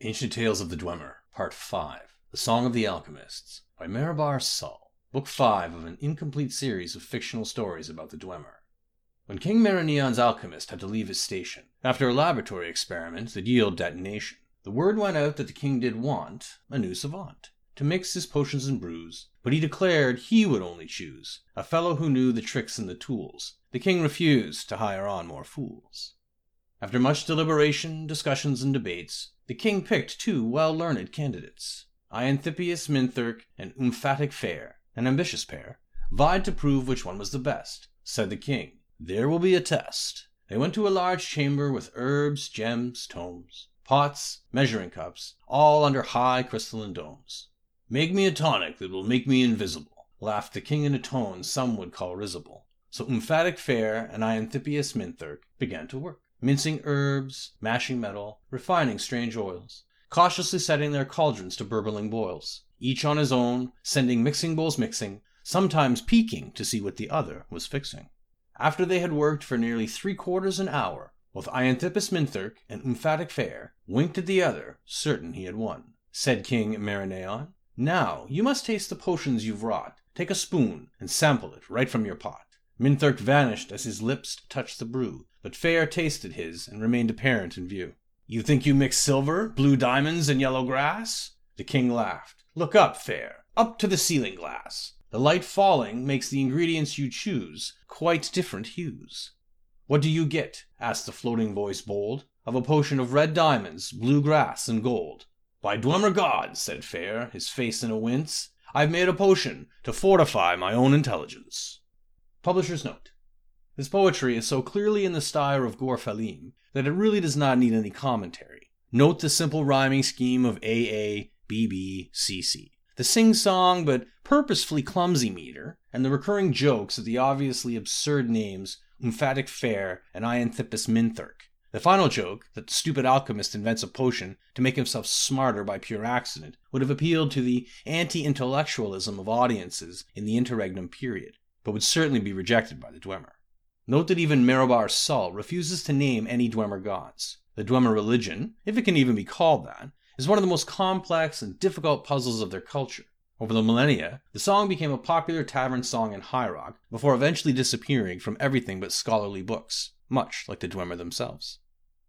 Ancient Tales of the Dwemer, Part 5 The Song of the Alchemists by Marobar Sul, Book 5 of an incomplete series of fictional stories about the Dwemer. When King Maraneon's alchemist had to leave his station, after a laboratory experiment that yielded detonation, the word went out that the king did want a new savant to mix his potions and brews, but he declared he would only choose a fellow who knew the tricks and the tools. The king refused to hire on more fools. After much deliberation, discussions, and debates, the king picked two well learned candidates. Ianthippius Minthirk and Umfatic Fair, an ambitious pair, vied to prove which one was the best. Said the king, There will be a test. They went to a large chamber with herbs, gems, tomes, pots, measuring cups, all under high crystalline domes. Make me a tonic that will make me invisible, laughed the king in a tone some would call risible. So Umfatic Fair and Ianthippius Minthirk began to work mincing herbs, mashing metal, refining strange oils, cautiously setting their cauldrons to burbling boils, each on his own, sending mixing bowls mixing, sometimes peeking to see what the other was fixing. After they had worked for nearly three quarters an hour, both Ianthippus Minthirk and Umfatic Fair winked at the other, certain he had won. Said King Maraneon, Now you must taste the potions you've wrought. Take a spoon and sample it right from your pot. Minthirk vanished as his lips touched the brew, but Fair tasted his and remained apparent in view. You think you mix silver, blue diamonds, and yellow grass? The king laughed. Look up, Fair, up to the ceiling glass. The light falling makes the ingredients you choose quite different hues. What do you get? asked the floating voice bold. Of a potion of red diamonds, blue grass, and gold. By Dwemer gods, said Fair, his face in a wince, I've made a potion to fortify my own intelligence. Publisher's note. This poetry is so clearly in the style of Gor Felim that it really does not need any commentary. Note the simple rhyming scheme of AA, BB, CC. The sing song but purposefully clumsy meter, and the recurring jokes of the obviously absurd names Umfatic Fair and Ianthippius Minthirk. The final joke, that the stupid alchemist invents a potion to make himself smarter by pure accident, would have appealed to the anti intellectualism of audiences in the interregnum period, but would certainly be rejected by the Dwemer. Note that even Marobar Sul refuses to name any Dwemer gods. The Dwemer religion, if it can even be called that, is one of the most complex and difficult puzzles of their culture. Over the millennia, the song became a popular tavern song in High Rock before eventually disappearing from everything but scholarly books, much like the Dwemer themselves.